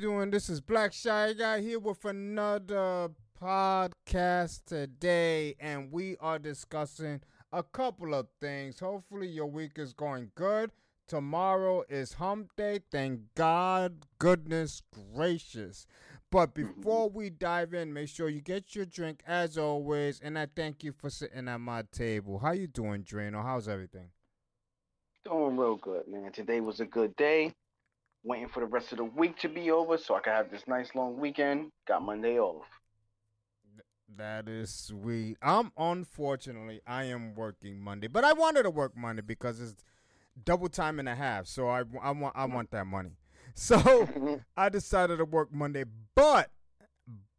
doing? This is Black Shy Guy here with another podcast today, and we are discussing a couple of things. Hopefully, your week is going good. Tomorrow is hump day. Thank God, goodness gracious. But mm-hmm. before we dive in, make sure you get your drink as always. And I thank you for sitting at my table. How you doing, Drano? How's everything? Doing real good, man. Today was a good day. Waiting for the rest of the week to be over so I can have this nice long weekend. Got Monday off. That is sweet. I'm unfortunately I am working Monday, but I wanted to work Monday because it's double time and a half. So I, I want I want that money. So I decided to work Monday. But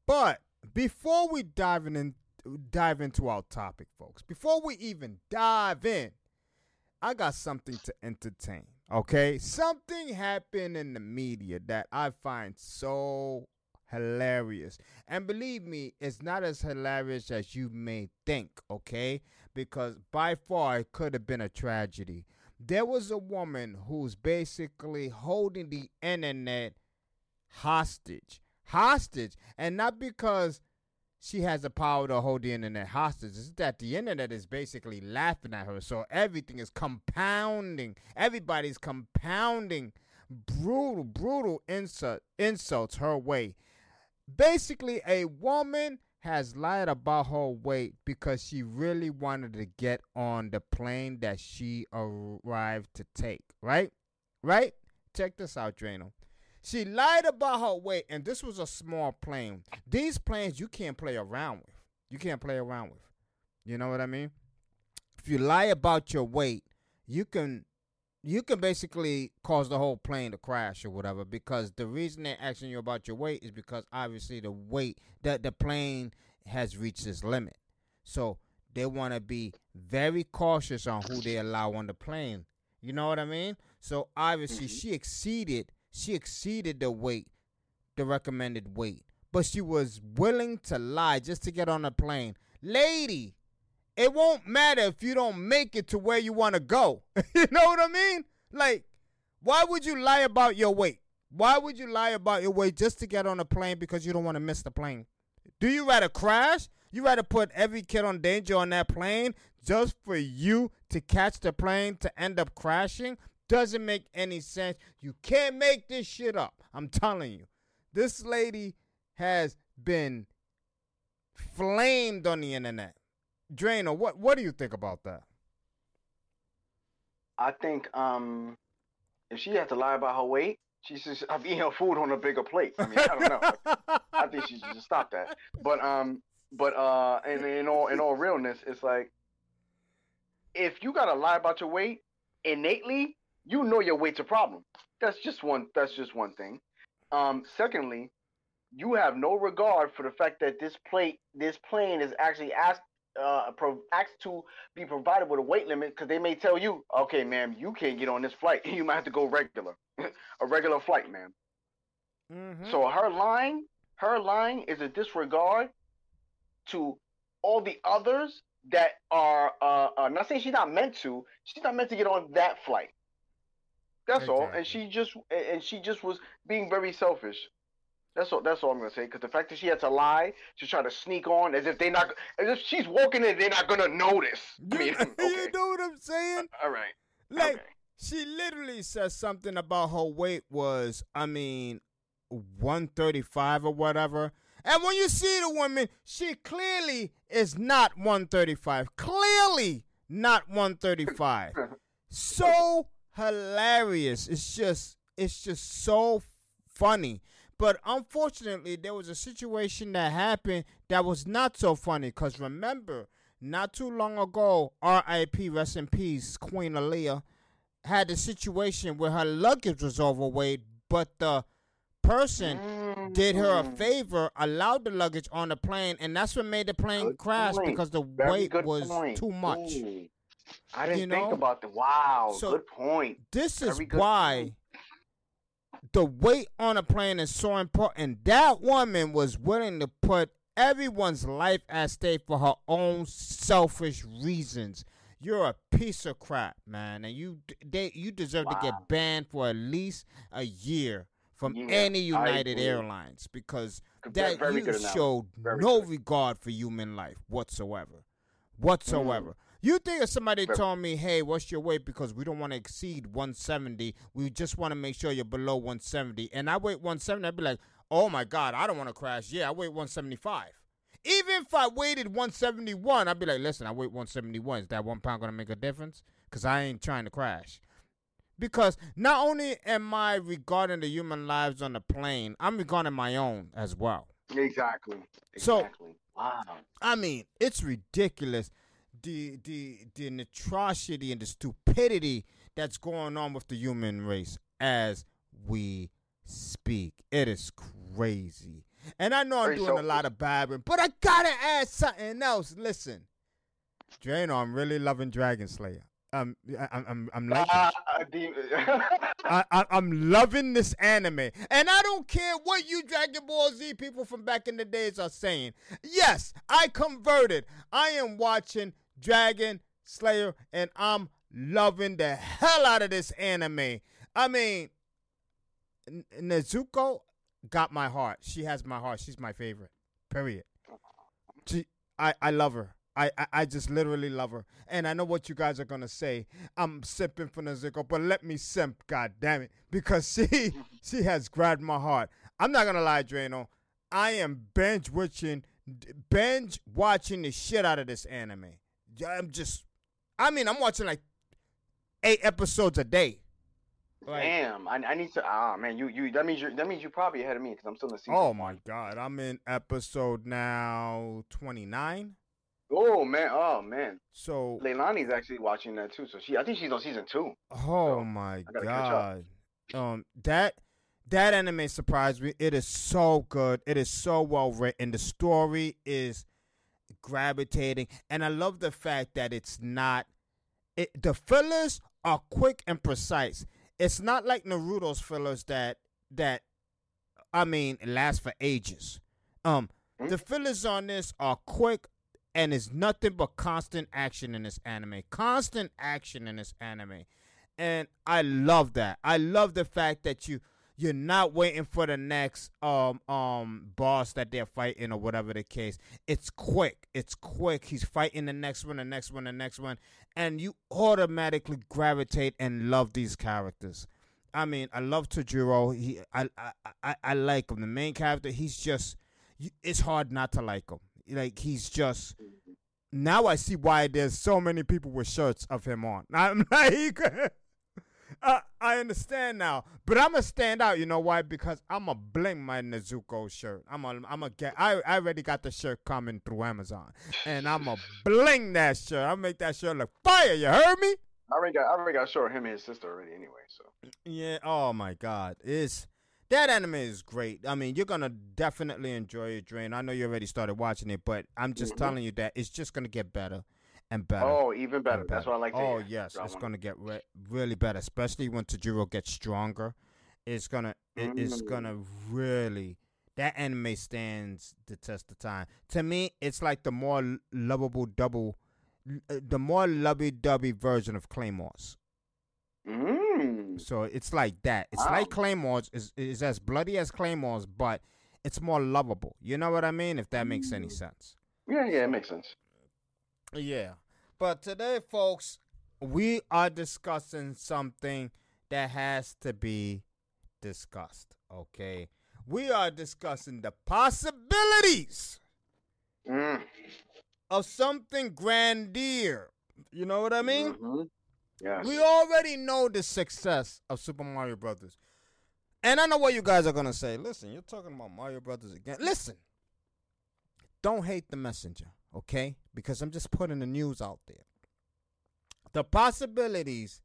but before we dive in dive into our topic, folks, before we even dive in, I got something to entertain. Okay, something happened in the media that I find so hilarious. And believe me, it's not as hilarious as you may think, okay? Because by far it could have been a tragedy. There was a woman who's basically holding the internet hostage. Hostage. And not because she has the power to hold the internet hostage. It's that the internet is basically laughing at her. So everything is compounding. Everybody's compounding brutal, brutal insult, insults her way. Basically, a woman has lied about her weight because she really wanted to get on the plane that she arrived to take. Right? Right? Check this out, Drano. She lied about her weight, and this was a small plane. These planes you can't play around with. You can't play around with. You know what I mean? If you lie about your weight, you can you can basically cause the whole plane to crash or whatever because the reason they're asking you about your weight is because obviously the weight that the plane has reached its limit. So they want to be very cautious on who they allow on the plane. You know what I mean? So obviously mm-hmm. she exceeded she exceeded the weight, the recommended weight. But she was willing to lie just to get on the plane. Lady, it won't matter if you don't make it to where you want to go. you know what I mean? Like, why would you lie about your weight? Why would you lie about your weight just to get on a plane because you don't want to miss the plane? Do you rather crash? You rather put every kid on danger on that plane just for you to catch the plane to end up crashing? Doesn't make any sense. You can't make this shit up. I'm telling you. This lady has been flamed on the internet. Drano, what what do you think about that? I think um if she had to lie about her weight, she have eaten her food on a bigger plate. I mean, I don't know. I think she should just stop that. But um but uh and in all in all realness, it's like if you gotta lie about your weight innately, you know your weight's a problem. That's just one. That's just one thing. Um, secondly, you have no regard for the fact that this plate, this plane is actually asked, uh, pro- asked to be provided with a weight limit because they may tell you, okay, ma'am, you can't get on this flight. You might have to go regular, a regular flight, ma'am. Mm-hmm. So her line, her line is a disregard to all the others that are uh, uh, not saying she's not meant to. She's not meant to get on that flight. That's exactly. all. And she just and she just was being very selfish. That's all. That's all I'm gonna say. Because the fact that she had to lie to try to sneak on, as if they not, as if she's walking in, they're not gonna notice. I mean, okay. you know what I'm saying? All right. Like okay. she literally says something about her weight was, I mean, 135 or whatever. And when you see the woman, she clearly is not 135. Clearly not 135. so hilarious. It's just it's just so funny. But unfortunately, there was a situation that happened that was not so funny. Because remember, not too long ago, R.I.P. Rest in Peace, Queen Aaliyah had a situation where her luggage was overweight, but the person did her a favor, allowed the luggage on the plane, and that's what made the plane good crash point. because the Very weight was point. too much. I didn't you know? think about the wow. So good point. This is why point. the weight on a plane is so important. That woman was willing to put everyone's life at stake for her own selfish reasons. You're a piece of crap, man, and you they you deserve wow. to get banned for at least a year from Yeah, any United. Airlines because that you showed Very no good. regard for human life whatsoever. Whatsoever. Mm. You think if somebody told me, hey, what's your weight? Because we don't want to exceed 170. We just want to make sure you're below 170. And I weigh 170, I'd be like, oh my God, I don't want to crash. Yeah, I weigh 175. Even if I weighted 171, I'd be like, listen, I weigh 171. Is that one pound going to make a difference? Because I ain't trying to crash. Because not only am I regarding the human lives on the plane, I'm regarding my own as well. Exactly. So- Exactly. wow. I mean, it's ridiculous. The the the atrocity and the stupidity that's going on with the human race as we speak. It is crazy. And I know I'm doing a lot of babbling, but I gotta add something else. Listen, Drano, I'm really loving Dragon Slayer. Um, I, I'm I'm I'm liking. Ah, I, I, I'm loving this anime, and I don't care what you Dragon Ball Z people from back in the days are saying. Yes, I converted. I am watching Dragon Slayer, and I'm loving the hell out of this anime. I mean, Nezuko got my heart. She has my heart. She's my favorite. Period. She, I, I love her. I, I, I just literally love her. And I know what you guys are gonna say. I'm simping for Nezuko, but let me simp, god damn it. Because she she has grabbed my heart. I'm not gonna lie, Drano. I am binge watching binge watching the shit out of this anime. I'm just I mean, I'm watching like eight episodes a day. Like, Damn, I, I need to. Ah, man, you you that means you that means you probably ahead of me because I'm still in the season. Oh my god, I'm in episode now 29. Oh man, oh man. So, Leilani's actually watching that too, so she I think she's on season two. oh So, my gotta catch up. god. Um that that anime surprised me. It is so good. It is so well written. The story is gravitating and I love the fact that it's not it the fillers are quick and precise. It's not like Naruto's fillers that that I mean last for ages. Um Hmm? the fillers on this are quick and it's nothing but constant action in this anime. Constant action in this anime. And I love that. I love the fact that you you're not waiting for the next um um boss that they're fighting or whatever the case. It's quick. It's quick. He's fighting the next one, the next one, the next one, and you automatically gravitate and love these characters. I mean, I love Tanjiro. He, I, I, I, I like him. The main character. He's just. It's hard not to like him. Like he's just. Now I see why there's so many people with shirts of him on. I'm like, I, I understand now, but I'm gonna stand out. You know why? Because I'm gonna bling my Nezuko shirt. I'm gonna, I'm gonna get. I, I already got the shirt coming through Amazon, and I'm gonna bling that shirt. I'll make that shirt look fire. You heard me? I already got I already got short him and his sister already anyway. So Yeah. Oh my God. It's that anime is great. I mean, you're gonna definitely enjoy it, Drain. I know you already started watching it, but I'm just Mhm. telling you that it's just gonna get better and better. oh, even and better. That's what I like to Oh hear. yes, it's wanna- gonna get re- really better, especially when Tanjiro gets stronger. It's gonna it, it's Mm. gonna really that anime stands the test of time. To me, it's like the more lovable double, uh, the more lovey-dovey version of Claymores. Mm. So it's like that. It's like Wow. Claymores is is as bloody as Claymores, but it's more lovable. You know what I mean? If that makes any Mm. sense. Yeah, yeah, it makes sense. Yeah. But today, folks, we are discussing something that has to be discussed. Okay. We are discussing the possibilities Mm. of something grandeur. You know what I mean? Mhm. Yes. We already know the success of Super Mario Brothers. And I know what you guys are going to say. Listen, you're talking about Mario Brothers again. Listen. Don't hate the messenger, okay? Because I'm just putting the news out there. The possibilities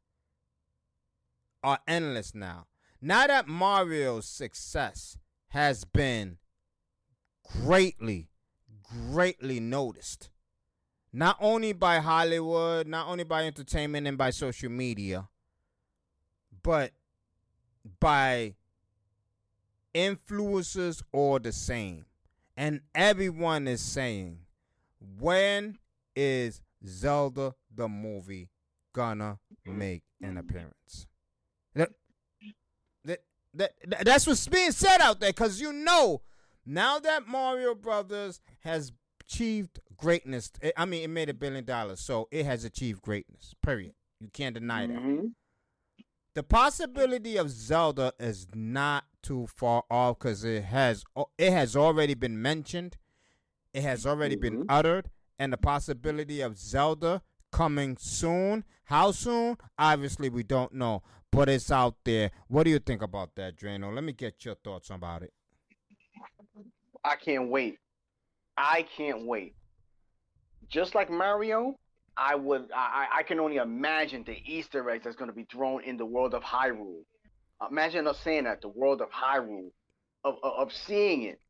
are endless now. Now that Mario's success has been greatly, greatly noticed not only by Hollywood, not only by entertainment and by social media, but by influencers all the same. And everyone is saying, when is Zelda the movie gonna make an appearance? The, That, that that's what's being said out there because you know now that Mario Brothers has achieved greatness. eh, I mean, it made a billion dollars, so it has achieved greatness. Period. You can't deny that. Mhm. The possibility of Zelda is not too far off because it has it has already been mentioned, it has already been Mhm. uttered, and the possibility of Zelda coming soon. How soon? Obviously, we don't know, but it's out there. What do you think about that, Drano? Let me get your thoughts about it. I can't wait. I can't wait. Just like Mario, I would. I, I I can only imagine the Easter eggs that's going to be thrown in the world of Hyrule. Imagine us saying that the world of Hyrule, of of, of seeing it.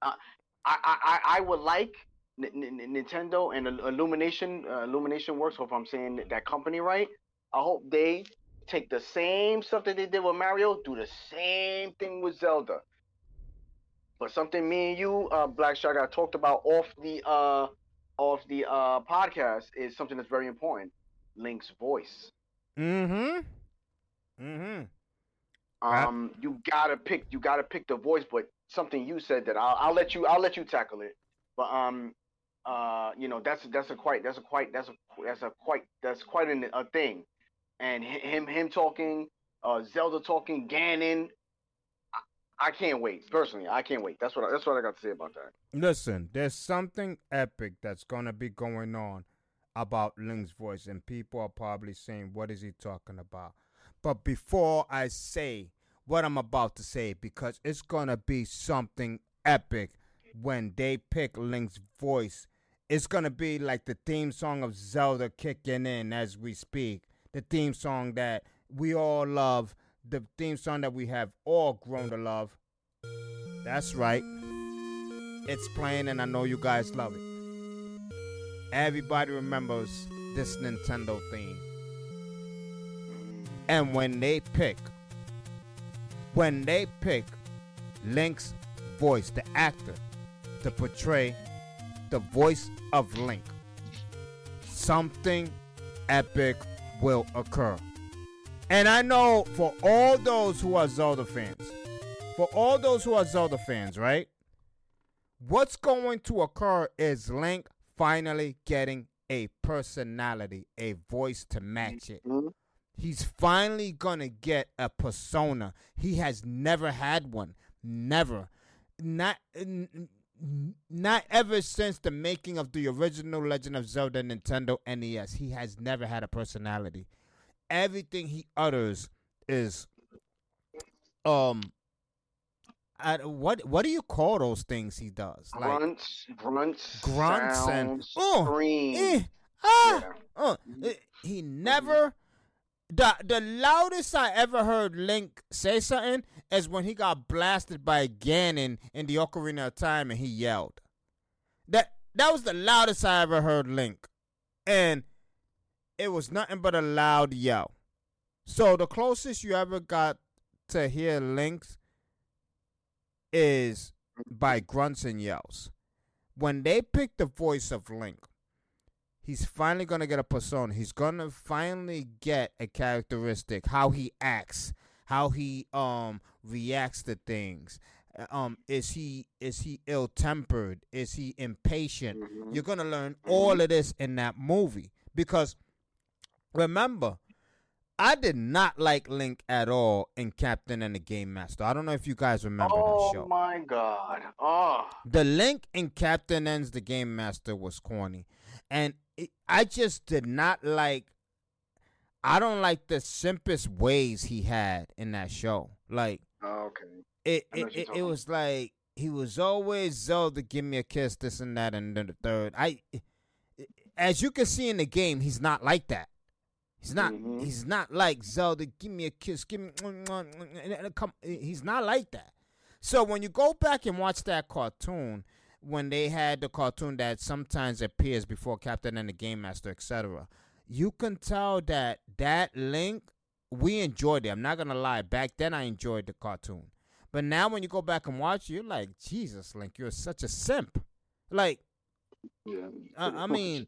Uh, I, I I would like N- N- Nintendo and Illumination uh, Illumination Works. Hope I'm saying that company right. I hope they take the same stuff that they did with Mario, do the same thing with Zelda. But something me and you, uh, Black Shark, I talked about off the uh, off the uh, podcast is something that's very important. Link's voice. Mm-hmm. Mm-hmm. Um, you gotta pick. You gotta pick the voice. But something you said that I'll, I'll let you. I'll let you tackle it. But um, uh, you know that's that's a quite that's a quite that's a that's a quite that's quite an, a thing. And him him talking, uh, Zelda talking, Ganon. I, can't wait. Personally, I can't wait. That's what I, that's what I got to say about that. Listen, there's something epic that's gonna be going on about Link's voice, and people are probably saying, "What is he talking about?" But before I say what I'm about to say, because it's gonna be something epic when they pick Link's voice, it's gonna be like the theme song of Zelda kicking in as we speak. The theme song that we all love, the theme song that we have all grown to love. That's right. It's playing, and I know you guys love it. Everybody remembers this Nintendo theme. And when they pick, when they pick Link's voice, the actor, to portray the voice of Link, something epic will occur. And I know for all those who are Zelda fans, for all those who are Zelda fans, right? What's going to occur is Link finally getting a personality, a voice to match it. Mm-hmm. He's finally gonna get a persona. He has never had one. Never. Not not ever since the making of the original Legend of Zelda Nintendo NES. He has never had a personality. Everything he utters is um I, what what do you call those things he does? Like grunts, grunts, grunts and- oh, screams. eh, ah, Yeah. eh, he never the the loudest I ever heard Link say something is when he got blasted by Ganon in the Ocarina of Time and he yelled. That that was the loudest I ever heard Link. And it was nothing but a loud yell. So the closest you ever got to hear Link's is by grunts and yells. When they picked the voice of Link, he's finally gonna get a persona. He's gonna finally get a characteristic, how he acts, how he um reacts to things. Um, is he is he ill tempered? Is he impatient? Mhm. You're gonna learn all of this in that movie because remember, I did not like Link at all in Captain N the Game Master. I don't know if you guys remember that show. Oh my god! Oh, The Link in Captain N the Game Master was corny, and it, I just did not like. I don't like the simplest ways he had in that show. Like okay. it, it, it, it was like he was always Zelda, give me a kiss, this and that, and then the third. I, as you can see in the game, he's not like that. He's not. Mhm. He's not like Zelda. Give me a kiss. Give me. Come. He's not like that. So when you go back and watch that cartoon, when they had the cartoon that sometimes appears before Captain N the Game Master, etc., you can tell that that link we enjoyed it. I'm not gonna lie. Back then, I enjoyed the cartoon, but now when you go back and watch, you're like, Jesus, Link, you're such a simp. Like, Yeah. I, I mean,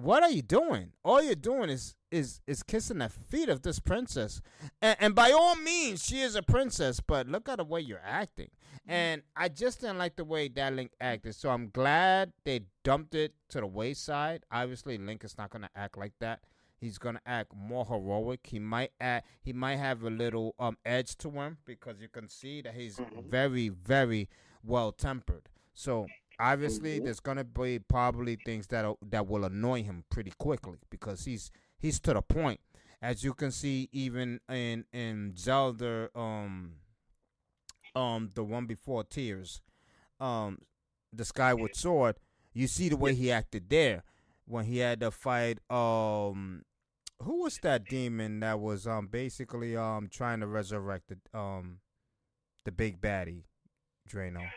what are you doing? All you're doing is is is kissing the feet of this princess, and, and by all means, she is a princess. But look at the way you're acting, and I just didn't like the way that Link acted. So I'm glad they dumped it to the wayside. Obviously, Link is not gonna act like that. He's gonna act more heroic. He might act. He might have a little um edge to him because you can see that he's Mhm. very very well tempered. So obviously Mhm. there's gonna be probably things that that will annoy him pretty quickly because he's he's to the point. As you can see, even in in Zelda, um, um, the one before Tears, um, the Skyward Sword, you see the way he acted there when he had to fight um. Who was that demon that was um basically um trying to resurrect the um the big baddie, Drano?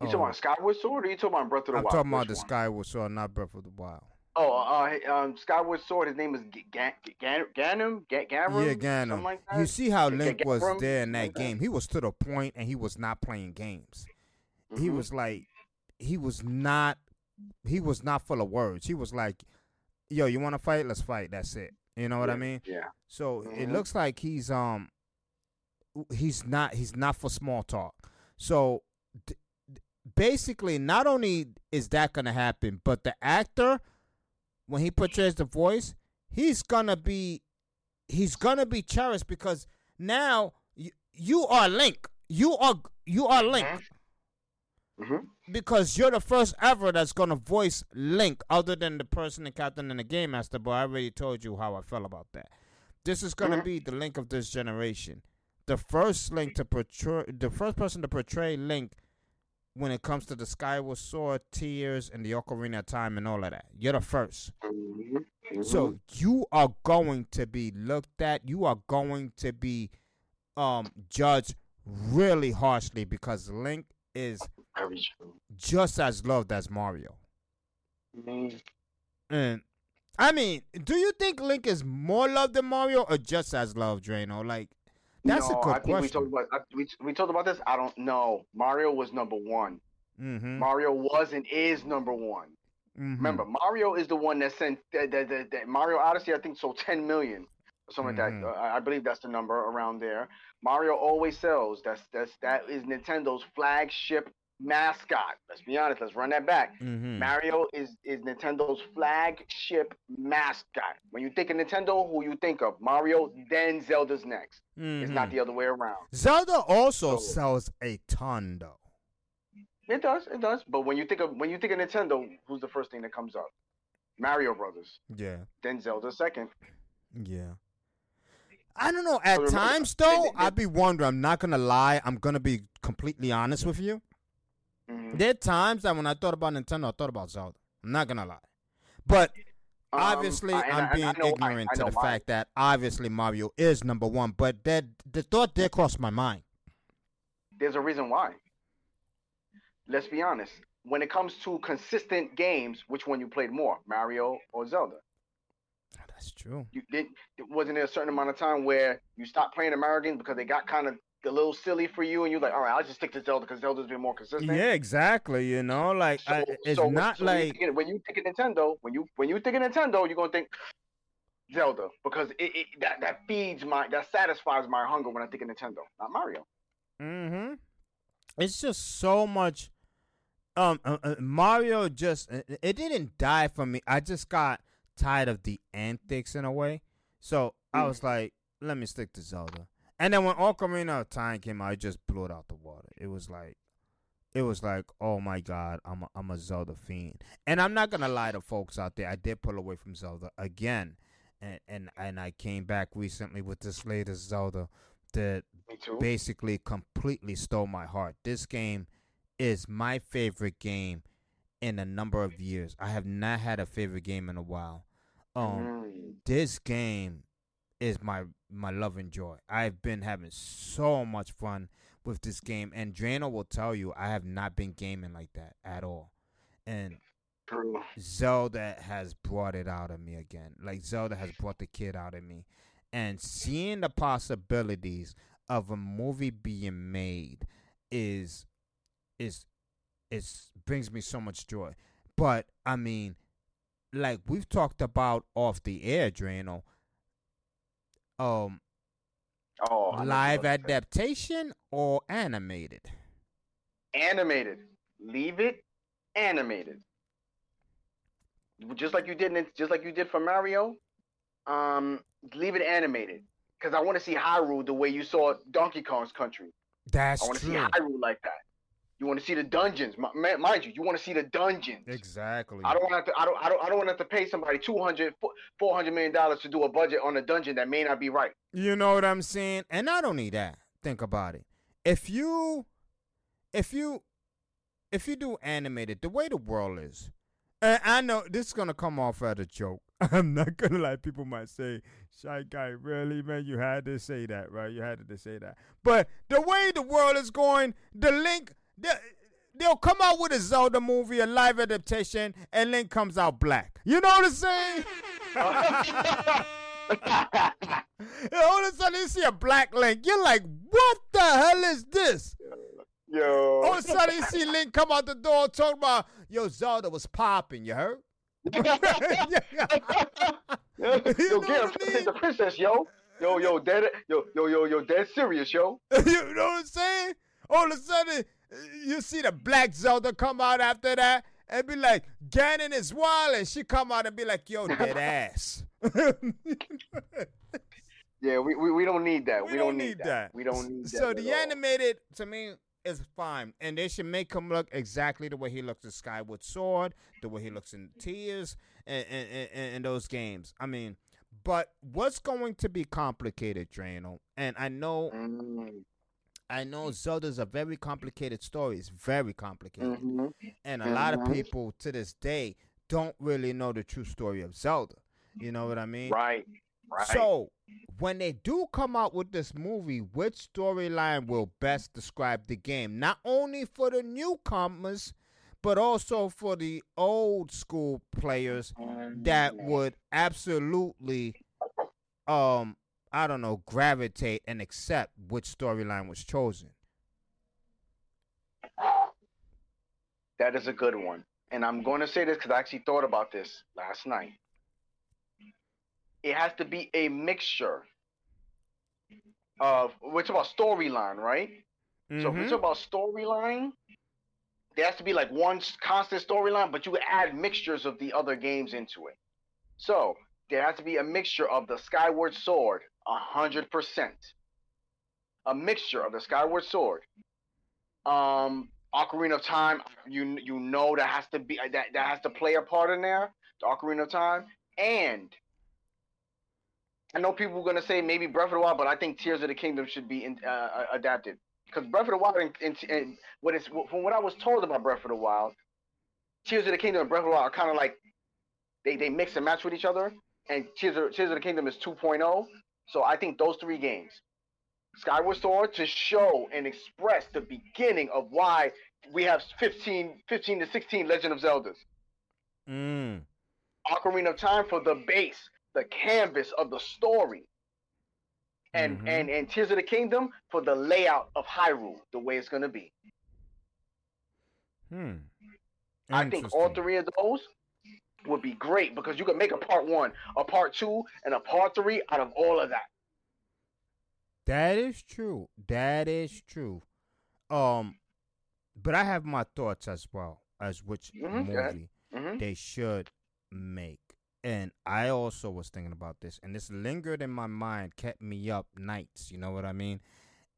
You Oh, talking about Skyward Sword or you talking about Breath of the Wild? I'm talking about Which the one? Skyward Sword, not Breath of the Wild. Oh, uh, um, Skyward Sword. His name is G- Gan- Gan- Ganem. Garum. Yeah, Ganon. Like. You see how Link was there in that game. He was to the point, and he was not playing games. He Mhm. was like, he was not, he was not full of words. He was like, "Yo, you want to fight? Let's fight. That's it." You know what I mean? Yeah. So it Mhm. looks like he's um, he's not he's not for small talk. So basically, not only is that gonna happen, but the actor when he portrays the voice, he's gonna be he's gonna be cherished because now you, you are Link. You are you are Link Mm-hmm. because you're the first ever that's gonna voice Link, other than the person and captain N the game master. But I already told you how I felt about that. This is gonna Mhm. be the Link of this generation, the first Link to portray, the first person to portray Link when it comes to the sky Skyward Sword, Tears, and the Ocarina of Time, and all of that. You're the 1st Mm-hmm. So you are going to be looked at. You are going to be um judged really harshly because Link is very true. just as loved as Mario. Mhm. And I mean, do you think Link is more loved than Mario or just as loved, Drano? Like, that's no, a good I think we talked about I, we, we talked about this. I don't know. Mario was number one. mm-hmm. Mario was and is number one. mm-hmm. Remember, Mario is the one that sent that, that, that, that Mario Odyssey. I think sold 10 million or something Mhm. like that. Uh, I I believe that's the number around there. Mario always sells. That's that's that is Nintendo's flagship mascot. Let's be honest. Let's run that back. Mm-hmm. Mario is is Nintendo's flagship mascot. When you think of Nintendo, who you think of? Mario, then Zelda's next. It's not the other way around. Mm-hmm. Zelda also So- sells a ton, though. It does, it does. But when you think of when you think of Nintendo, who's the first thing that comes up? Mario Brothers, Yeah, then Zelda second. yeah. I don't know. At times, though, I'd be wondering. I'm not gonna lie. I'm gonna be completely honest with you. Mhm. There are times that when I thought about Nintendo, I thought about Zelda. I'm not gonna lie. But Um, obviously, I- I- I'm I being know- ignorant I to the fact that obviously Mario is number one. But that the thought did cross my mind. There's a reason why. Let's be honest. When it comes to consistent games, which one you played more, Mario or Zelda? That's true. You did. Wasn't there a certain amount of time where you stopped playing Americans because they got kind of a little silly for you, and you're like, all right, I'll just stick to Zelda because Zelda's been more consistent. Yeah, exactly. You know, like I, it's so when- not so when you like think when you think of Nintendo, when you when you think of Nintendo, you're gonna think Zelda because it, it that that feeds my that satisfies my hunger when I think of Nintendo, not Mario. Mm-hmm. It's just so much. Um, uh, uh, Mario just uh, it didn't die for me. I just got tired of the antics in a way. So I Mm. was like, let me stick to Zelda. And then when Ocarina of Time came out, I just blew it out the water. It was like, it was like, oh my god, I'm a, I'm a Zelda fiend. And I'm not gonna lie to folks out there, I did pull away from Zelda again, and and and I came back recently with this latest Zelda that basically completely stole my heart. This game is my favorite game in a number of years. I have not had a favorite game in a while. Um, this game is my my love and joy. I've been having so much fun with this game, and Drano will tell you I have not been gaming like that at all. And True. Zelda has brought it out of me again. Like Zelda has brought the kid out of me. And seeing the possibilities of a movie being made is is is brings me so much joy. But I mean, like we've talked about off the air, Drano. Um, Oh, I know what live you're about to say. adaptation or animated? animated. Leave it animated. Just like you did, in, just like you did for Mario. Um, leave it animated because I want to see Hyrule the way you saw Donkey Kong's country. That's I want to see. Hyrule like that. You want to see the dungeons, Mi- mi- mind you. You want to see the dungeons. Exactly. I don't want to. I don't. I don't. I don't want to have to pay somebody 200 400 million dollars to do a budget on a dungeon that may not be right. You know what I'm saying? And not only that, think about it. If you if you if you do animated, the way the world is, and I know this is gonna come off as a joke. I'm not gonna lie, people might say, Shy guy, really, man, you had to say that, right? You had to say that. But the way the world is going, the link the, they'll come out with a Zelda movie, a live adaptation, and Link comes out black. You know what I'm saying? All of a sudden you see a black Link. You're like, what the hell is this? Yo. All of a sudden you see Link come out the door talking about, yo, Zelda was popping, you heard? yo, You yo, get him. Take the princess, yo. Yo, yo, dead, yo, yo, yo, yo, dead serious, yo. you know what I'm saying? All of a sudden you see the black Zelda come out after that and be like, Ganon is wild, and she come out and be like, yo, dead ass. Yeah, we, we, we don't need that. We We, don't don't, need need that. that. We don't need that. So at the all. animated to me is fine, and they should make him look exactly the way he looks in Skyward Sword, the way he looks in Tears, and and, and, and those games. I mean, but what's going to be complicated, Drano? And I know, Mm, I know Zelda's a very complicated story. It's very complicated, mhm. and a lot of people to this day don't really know the true story of Zelda. You know what I mean? Right. Right. So, when they do come out with this movie, which storyline will best describe the game? Not only for the newcomers, but also for the old school players that would absolutely, um, I don't know, gravitate and accept which storyline was chosen. That is a good one. And I'm going to say this because I actually thought about this last night. It has to be a mixture of, we're talking about storyline, right? So if we Mhm. talk about storyline, there has to be like one constant storyline, but you add mixtures of the other games into it. So there has to be a mixture of the Skyward Sword, a hundred percent. A mixture of the Skyward Sword. Um, Ocarina of Time, you you know that has to be that that has to play a part in there. The Ocarina of Time, and I know people are gonna say maybe Breath of the Wild, but I think Tears of the Kingdom should be in, uh, adapted because Breath of the Wild and what is from what I was told about Breath of the Wild, Tears of the Kingdom and Breath of the Wild are kind of like they, they mix and match with each other, and Tears of, Tears of the Kingdom is 2.0. So I think those three games, Skyward Sword, to show and express the beginning of why we have 15, 15 to 16 Legend of Zeldas. Mm. Ocarina of Time for the base, the canvas of the story. And, Mhm. and and Tears of the Kingdom for the layout of Hyrule, the way it's gonna be. Hmm. I think all three of those would be great because you could make a part one, a part two, and a part three out of all of that. That is true. That is true. Um, but I have my thoughts as well as which Mhm, ahead. movie hmm they should make. And I also was thinking about this, and this lingered in my mind, kept me up nights. You know what I mean?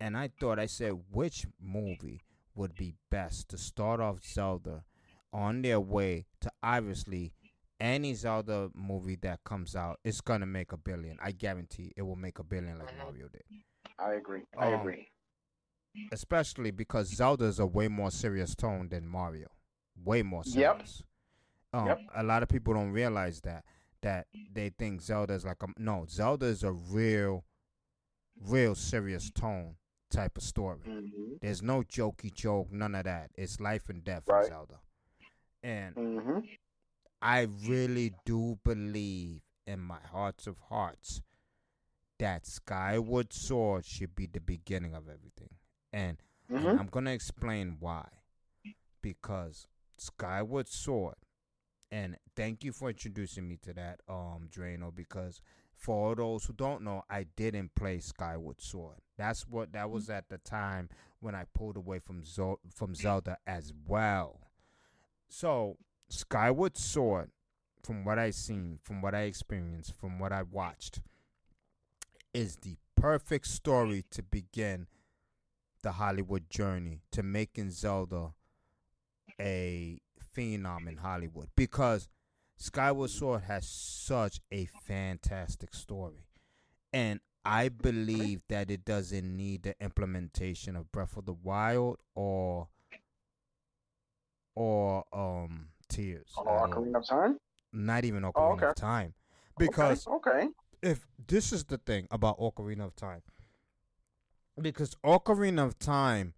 And I thought, I said, which movie would be best to start off Zelda on their way to obviously any Zelda movie that comes out it's gonna make a billion. I guarantee it will make a billion like. Mario did I agree. I Um, agree. especially because Zelda is a way more serious tone than Mario. Way more Yep. serious. Um, Yep. A lot of people don't realize that. That they think Zelda is like a no. Zelda is a real, real serious tone type of story. hmm There's no jokey joke, none of that. It's life and death Right. in Zelda. And hmm I really do believe in my hearts of hearts that Skyward Sword should be the beginning of everything. And and hmm I'm gonna explain why. Because Skyward Sword and thank you for introducing me to that, um, Drano, because for all those who don't know, I didn't play Skyward Sword. That's what that was at the time when I pulled away from Zo- from Zelda as well. So Skyward Sword, from what I seen, from what I experienced, from what I watched, is the perfect story to begin the Hollywood journey to making Zelda a phenom in Hollywood because Skyward Sword has such a fantastic story. And I believe that it doesn't need the implementation of Breath of the Wild or or um Tears. Oh, all. Ocarina of Time. Not even Ocarina Oh, okay. of Time. Because okay, okay. if this is the thing about Ocarina of Time, because Ocarina of Time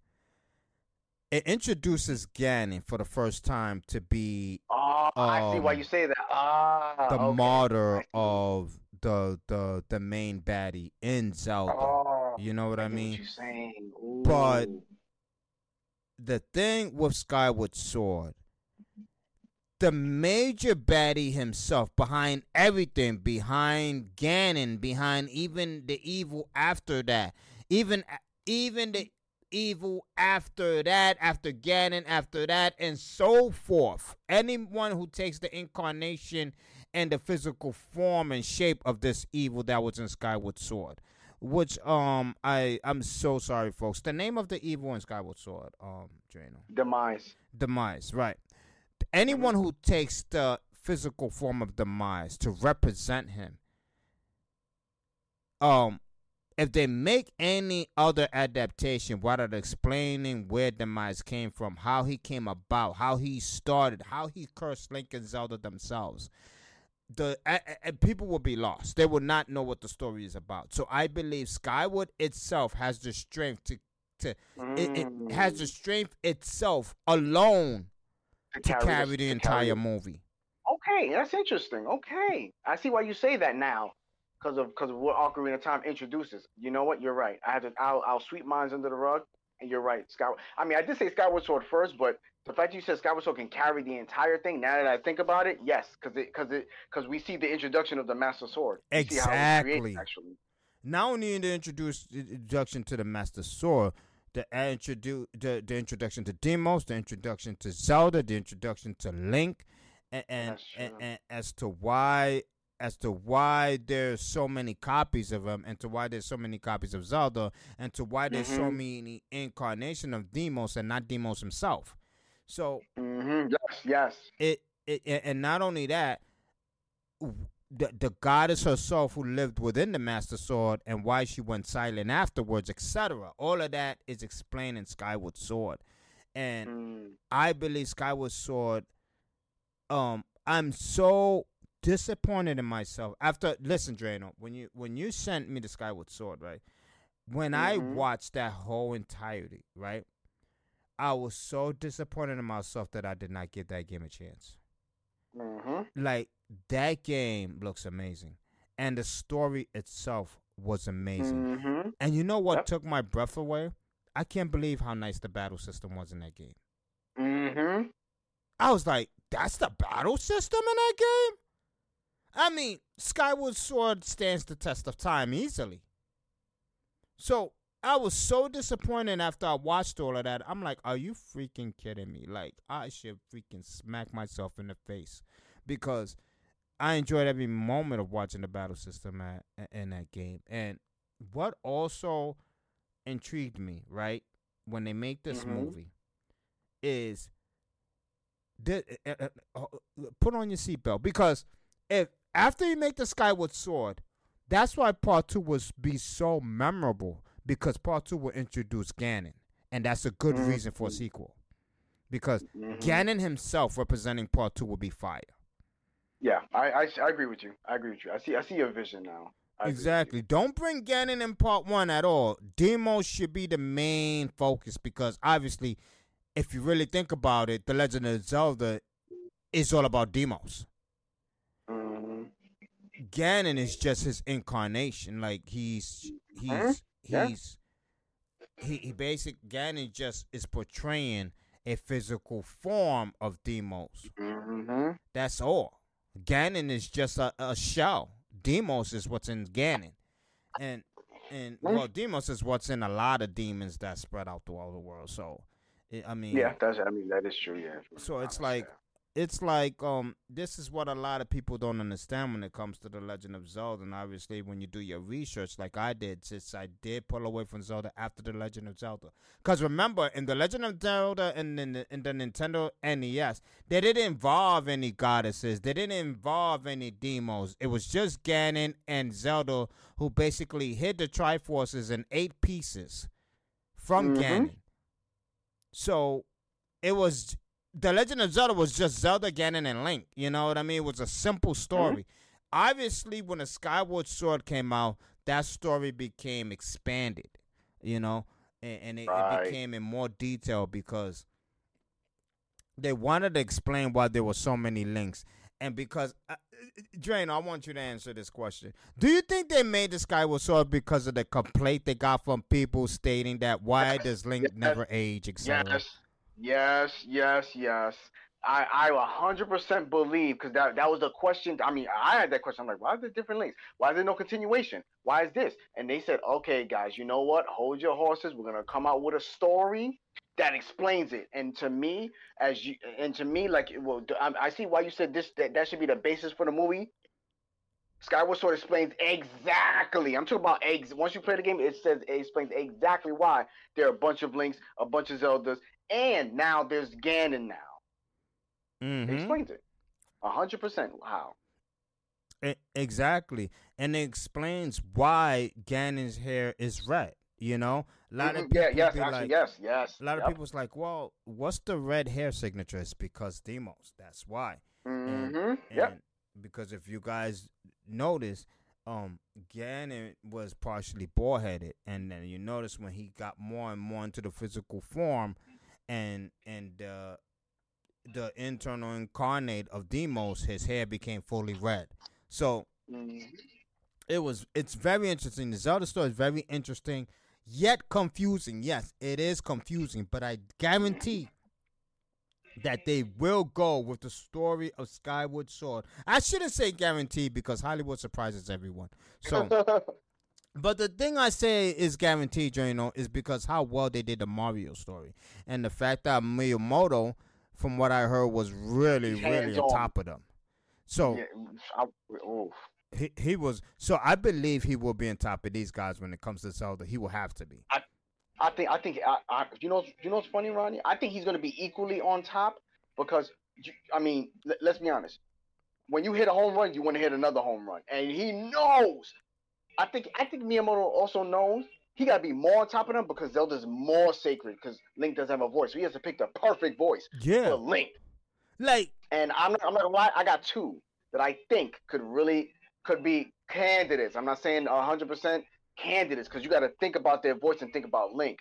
it introduces Ganon for the first time to be Oh, I see why Um, you say that. Ah, the okay. Martyr of the the the main baddie in Zelda. Oh, you know what I get mean? saying. But- the thing with Skyward Sword, the major baddie himself, behind everything, behind Ganon, behind even the evil after that, even even the evil after that, after Ganon, after that, and so forth. Anyone who takes the incarnation and the physical form and shape of this evil that was in Skyward Sword. Which um I I'm so sorry folks. The name of the evil in Skyward Sword, um, Drano. demise. Demise, right. Anyone who takes the physical form of demise to represent him, um, if they make any other adaptation, without explaining where demise came from, how he came about, how he started, how he cursed Link and Zelda themselves, the a- a- people will be lost. They will not know what the story is about. So I believe Skyward itself has the strength to to it, it has the Mm, strength itself alone to carry, this- the to entire carry- movie. Okay, that's interesting. Okay, I see why you say that now, because of because of what Ocarina of Time introduces. You know what? You're right. I had to. I'll, I'll sweep mines under the rug, and you're right. Skyward. I mean, I did say Skyward Sword first, but the fact you said Skyward Sword can carry the entire thing. Now that I think about it, yes, because it because it because we see the introduction of the Master Sword. How created, Exactly. actually. Not only in the introduce the introduction to the Master Sword, the introdu- the, the introduction to Demos, the introduction to Zelda, the introduction to Link, and and, and, and as to why as to why there's so many copies of him, and to why there's so many copies of Zelda, and to why there's so Mhm. many incarnation of Demos and not Demos himself. So hmm Yes, yes. it, it and not only that the, the goddess herself who lived within the master sword and why she went silent afterwards etc all of that is explained in skyward sword and Mm. i believe skyward sword um i'm so disappointed in myself after listen drano when you when you sent me the skyward sword right when i Mhm. watched that whole entirety right i was so disappointed in myself that i did not give that game a chance hmm like that game looks amazing. And the story itself was amazing. Hmm and you know what Yep. took my breath away? I can't believe how nice the battle system was in that game. Hmm i was like that's the battle system in that game? I mean skyward sword stands the test of time easily. So i was so disappointed after i watched all of that i'm like are you freaking kidding me like i should freaking smack myself in the face because I enjoyed every moment of watching the battle system at, in that game. And what also intrigued me, right, when they make this Mhm. movie, is the, uh, uh, uh, put on your seatbelt because if after you make the Skyward Sword, that's why Part Two was be so memorable because Part Two will introduce Ganon, and that's a good reason for a sequel because hmm Ganon himself representing Part Two will be fire. Yeah, I, I I agree with you. I agree with you. I see I see your vision now. I agree with you. Exactly. Don't bring Ganon in part one at all. Demos should be the main focus because obviously, if you really think about it, The Legend of Zelda is all about Demos. Mhm. Ganon is just his incarnation. Like he's he's Mhm. Yeah. he's he, he basic Ganon just is portraying a physical form of Deimos. Mm-hmm. That's all. Ganon is just a, a shell. Deimos is what's in Ganon, and and well, Deimos is what's in a lot of demons that spread out through all the world. So, I mean, Yeah, that's. I mean, that is true. Yeah. So it's like-. It's like um this is what a lot of people don't understand when it comes to the Legend of Zelda. And obviously, when you do your research, like I did, since I did pull away from Zelda after the Legend of Zelda, because remember in the Legend of Zelda and in the, in the Nintendo NES, they didn't involve any goddesses, they didn't involve any demos. It was just Ganon and Zelda who basically hid the Triforces in eight pieces from Mhm. Ganon. So it was the Legend of Zelda was just Zelda, Ganon, and Link. You know what I mean? It was a simple story. Obviously, when the Skyward Sword came out, that story became expanded. You know, and, and it, it became in more detail because they wanted to explain why there were so many links. And because, uh, Drain, I want you to answer this question. Do you think they made the Skyward Sword because of the complaint they got from people stating that why Yes. does Link Yes. never age, etc.? Yes, yes, yes, yes. I, I hundred percent believe because that that was the question. I mean, I had that question. I'm like, why is there different links? Why is there no continuation? Why is this? And they said, okay, guys, you know what? Hold your horses. We're gonna come out with a story that explains it. And to me, as you and to me, like, well, I, I see why you said this. That that should be the basis for the movie. Skyward Sword explains exactly. I'm talking about eggs. Once you play the game, it says it explains exactly why there are a bunch of links, a bunch of Zeldas, and now there's Ganon now. Mm-hmm. explains it. A hundred percent. How? Exactly, and it explains why Ganon's hair is red. You know, a lot of Mhm. people yeah, yes, actually, like, yes, yes. a lot of Yep. people's like, well, what's the red hair signature? It's because Demos. That's why. Mhm. And Yep. because if you guys notice, um, Ganon was partially boar-headed, and then you notice when he got more and more into the physical form, and and uh, the internal incarnate of Demos, his hair became fully red. So Mhm. it was it's very interesting. The Zelda story is very interesting, yet confusing. Yes, it is confusing, but I guarantee that they will go with the story of Skyward Sword. I shouldn't say guarantee because Hollywood surprises everyone. So, but the thing I say is guaranteed, you know, is because how well they did the Mario story and the fact that Miyamoto, from what I heard, was really, really on top of them. So yeah, I, oh, he he was so I believe he will be on top of these guys when it comes to Zelda. He will have to be. I think I think I, I you know you know what's funny, Ronnie? I think he's gonna be equally on top because I mean, let, let's be honest. When you hit a home run, you want to hit another home run, and he knows. I think I think Miyamoto also knows he got to be more on top of them because Zelda's more sacred because Link doesn't have a voice, so he has to pick the perfect voice Yeah, for Link. like And I'm not, I'm not gonna lie, I got two that I think could really could be candidates. I'm not saying 100 percent candidates because you got to think about their voice and think about Link.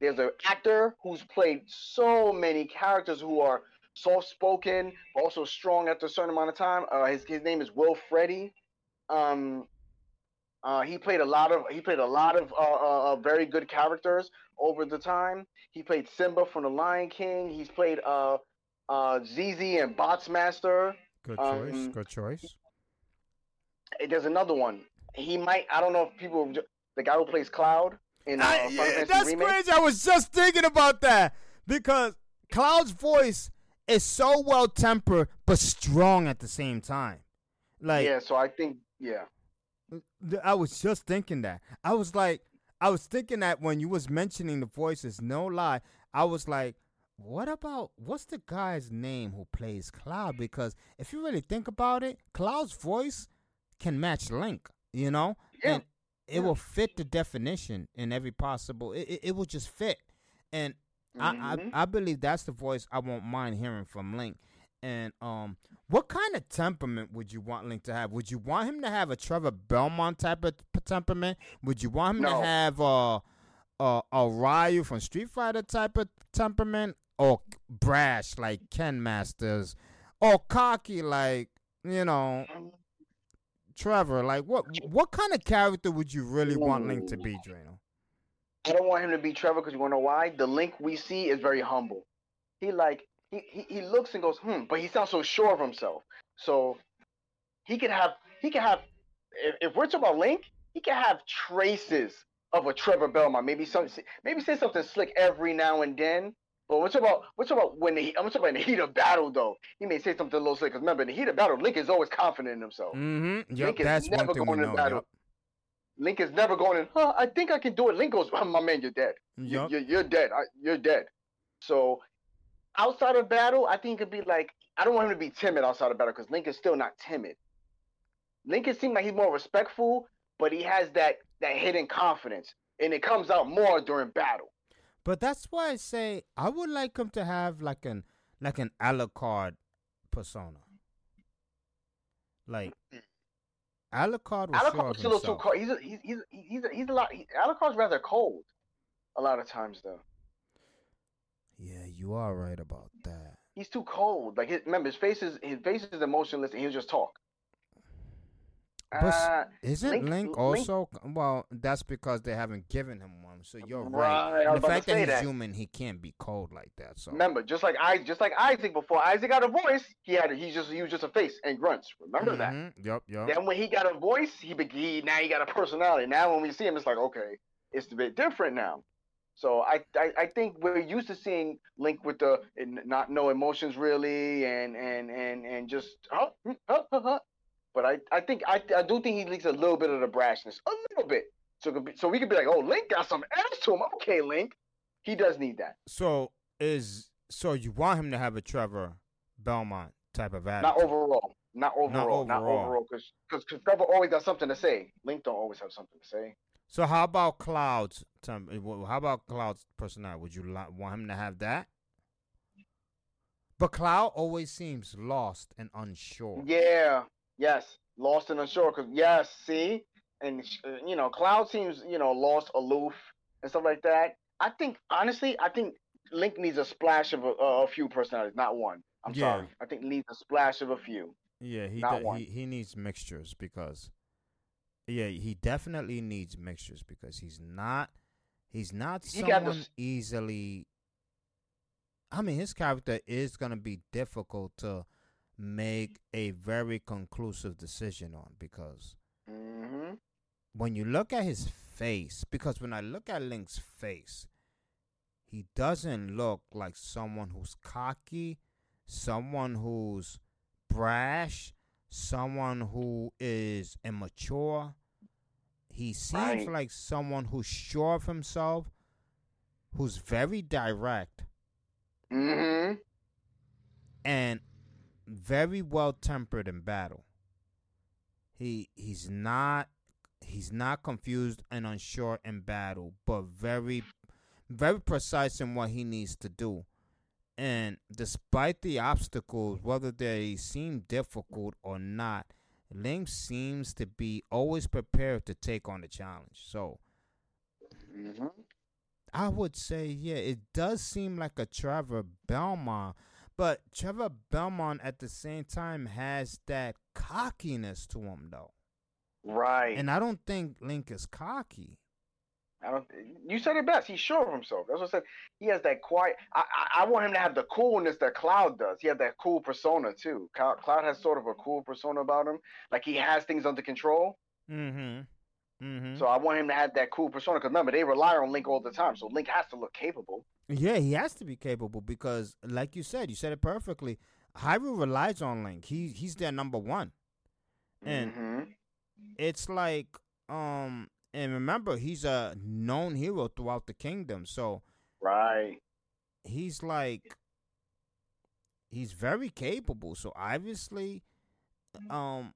There's an actor who's played so many characters who are soft spoken, but also strong after a certain amount of time. Uh, his his name is Will Friedle. Um, uh, he played a lot of he played a lot of uh, uh, uh, very good characters over the time. He played Simba from The Lion King. He's played uh, uh, ZZ and Botsmaster. good Um, choice, good choice. There's another one. He might. I don't know if people. The guy who plays Cloud in uh, I- Final yeah, Fantasy that's Remake. crazy. I was just thinking about that because Cloud's voice is so well tempered but strong at the same time. Like yeah. So I think. Yeah. I was just thinking that. I was like, I was thinking that when you was mentioning the voices, no lie, I was like, what about what's the guy's name who plays Cloud? Because if you really think about it, Cloud's voice can match Link, you know, Yeah. and it Yeah. will fit the definition in every possible. It it, it will just fit, and I, Mhm. I I believe that's the voice I won't mind hearing from Link. And um, what kind of temperament would you want Link to have? Would you want him to have a Trevor Belmont type of p- temperament? Would you want him No. to have a a, a Ryu from Street Fighter type of temperament, or brash like Ken Masters, or cocky like you know Trevor? Like what what kind of character would you really want Link to be, Drano? I don't want him to be Trevor because you want to know why? The Link we see is very humble. he like he, he he looks and goes, hmm, but he sounds so sure of himself. So he could have he could have if, if we're talking about Link, he could have traces of a Trevor Belmont. Maybe some maybe say something slick every now and then. But talking about talking about when the, I'm talking about in the heat of battle though. He may say something a little slick because remember in the heat of battle, Link is always confident in himself. Mm-hmm. Yep, Link is never going to battle. Yep. Link is never going in. Huh, I think I can do it. Link goes, oh, my man, you're dead. You- Yep. You're, you're dead. I, you're dead. So outside of battle, I think it could be like I don't want him to be timid outside of battle because Link is still not timid. Lincoln seems like he's more respectful, but he has that that hidden confidence, and it comes out more during battle. But that's why I say I would like him to have like an like an Alucard persona. Like Alucard was sure Alucard's a little too cold. He's a, he's he's he's a, he's a lot. He, Alucard's rather cold, a lot of times though. You are right about that. He's too cold. Like his, remember, his face is his face is emotionless, and he'll just talk. But Uh, Isn't Link- Link, Link- also well? That's because they haven't given him one. So you're right. Right, I was And the fact that he's that. human, he can't be cold like that. So remember, just like I, just like Isaac before Isaac got a voice, he had he's just he was just a face and grunts. Remember that. Mhm, Yep, yep. Then when he got a voice, he, he now he got a personality. Now when we see him, it's like okay, it's a bit different now. So I, I, I think we're used to seeing Link with the not no emotions really, and and and and just huh, hmm, huh, huh, huh. But I, I think I, I do think he leaks a little bit of the brashness, a little bit. So be, so we could be like, oh, Link got some ass to him. Okay, Link, he does need that. So is so you want him to have a Trevor Belmont type of attitude? Not overall, not overall, not overall. overall, because because Trevor always got something to say. Link don't always have something to say. So how about Cloud's? Tell How about Cloud's personality? Would you li- want him to have that? But Cloud always seems lost and unsure. Yeah. Yes. Lost and unsure. Cause yes. See, and uh, you know, Cloud seems you know lost, aloof, and stuff like that. I think honestly, I think Link needs a splash of a, a few personalities, not one. I'm Yeah. sorry. I think needs a splash of a few. Yeah, he one. he he needs mixtures because yeah, he definitely needs mixtures because he's not he's not He someone easily I mean, his character is going to be difficult to make a very conclusive decision on because hmm when you look at his face, because when I look at Link's face, he doesn't look like someone who's cocky, someone who's brash, someone who is immature. He seems Right. like someone who's sure of himself, who's very direct, hmm and very well tempered in battle. He he's not he's not confused and unsure in battle, but very very precise in what he needs to do. And despite the obstacles, whether they seem difficult or not, Link seems to be always prepared to take on the challenge. So hmm I would say, yeah, it does seem like a Trevor Belmont, but Trevor Belmont at the same time has that cockiness to him, though. Right. And I don't think Link is cocky. I don't. You said it best. He's sure of himself. That's what I said. He has that quiet. I, I I want him to have the coolness that Cloud does. He has that cool persona too. Cloud, Cloud has sort of a cool persona about him. Like he has things under control. Mm-hmm. Mm-hmm. So I want him to have that cool persona. Because remember, they rely on Link all the time. So Link has to look capable. yeah, he has to be capable because, like you said, you said it perfectly. Hyrule relies on Link. He he's their number one. And- hmm It's like, um, and remember, he's a known hero throughout the kingdom. So Right. he's like he's very capable so obviously um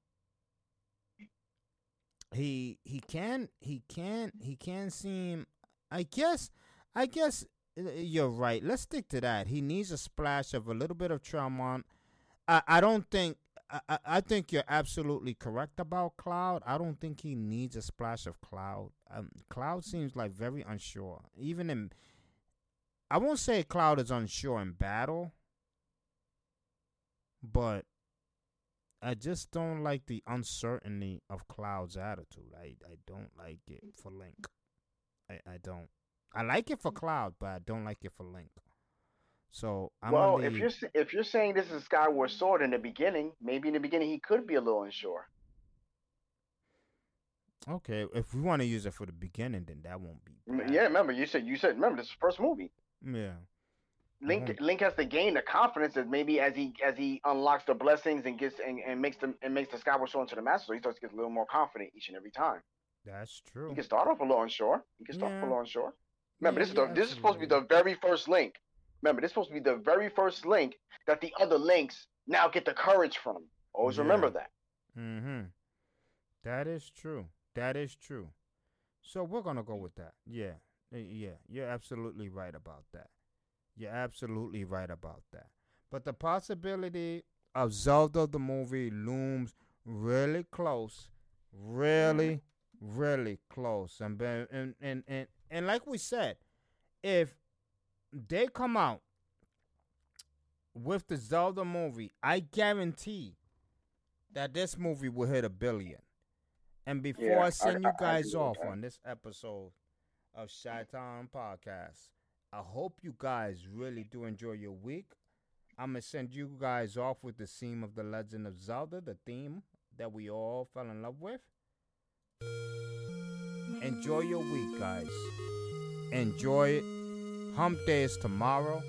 he he can he can he can seem i guess i guess uh, you're right let's stick to that he needs a splash of a little bit of Tremont. i i don't think I, I- think you're absolutely correct about Cloud. I don't think he needs a splash of Cloud. Um, Cloud seems like very unsure, even in I won't say Cloud is unsure in battle, but I just don't like the uncertainty of Cloud's attitude. I, I don't like it for Link. I, I don't. I like it for Cloud, but I don't like it for Link. So I'm well, gonna if you're if you're saying this is a Skyward Sword in the beginning, maybe in the beginning he could be a little unsure. okay, if we want to use it for the beginning, then that won't be. Bad. Yeah, remember you said you said remember this is the first movie. Yeah. Link Mhm. Link has to gain the confidence that maybe as he as he unlocks the blessings and gets and, and makes them and makes the Skyward Sword into the Master, Sword, he starts to get a little more confident each and every time. That's true. He can start off a little unsure. He can start off a little unsure. Remember, Yeah, this is the this is supposed to be the very first link. Remember, this is supposed to be the very first link that the other links now get the courage from. Always remember that. Mm-hmm. That is true. That is true. So we're gonna go with that. Yeah. Yeah. You're absolutely right about that. You're absolutely right about that. But the possibility of Zelda the movie looms really close. Really, really close. And and and and, and like we said, if they come out with the Zelda movie, I guarantee that this movie will hit a billion. And before Yeah, I send I- you guys off on this episode of Town Podcast, I hope you guys really do enjoy your week. I'm gonna send you guys off with the theme of the Legend of Zelda, the theme that we all fell in love with. Enjoy your week, guys. Enjoy it. Hump Day is tomorrow.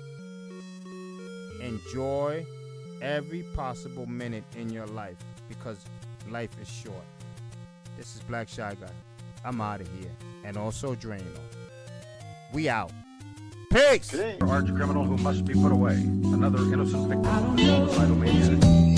Enjoy every possible minute in your life because life is short. This is Black Shy Guy. I'm out of here. And also Drano. We out. Peace! Peace. arch criminal who must be put away. Another innocent victim of suicidal mania.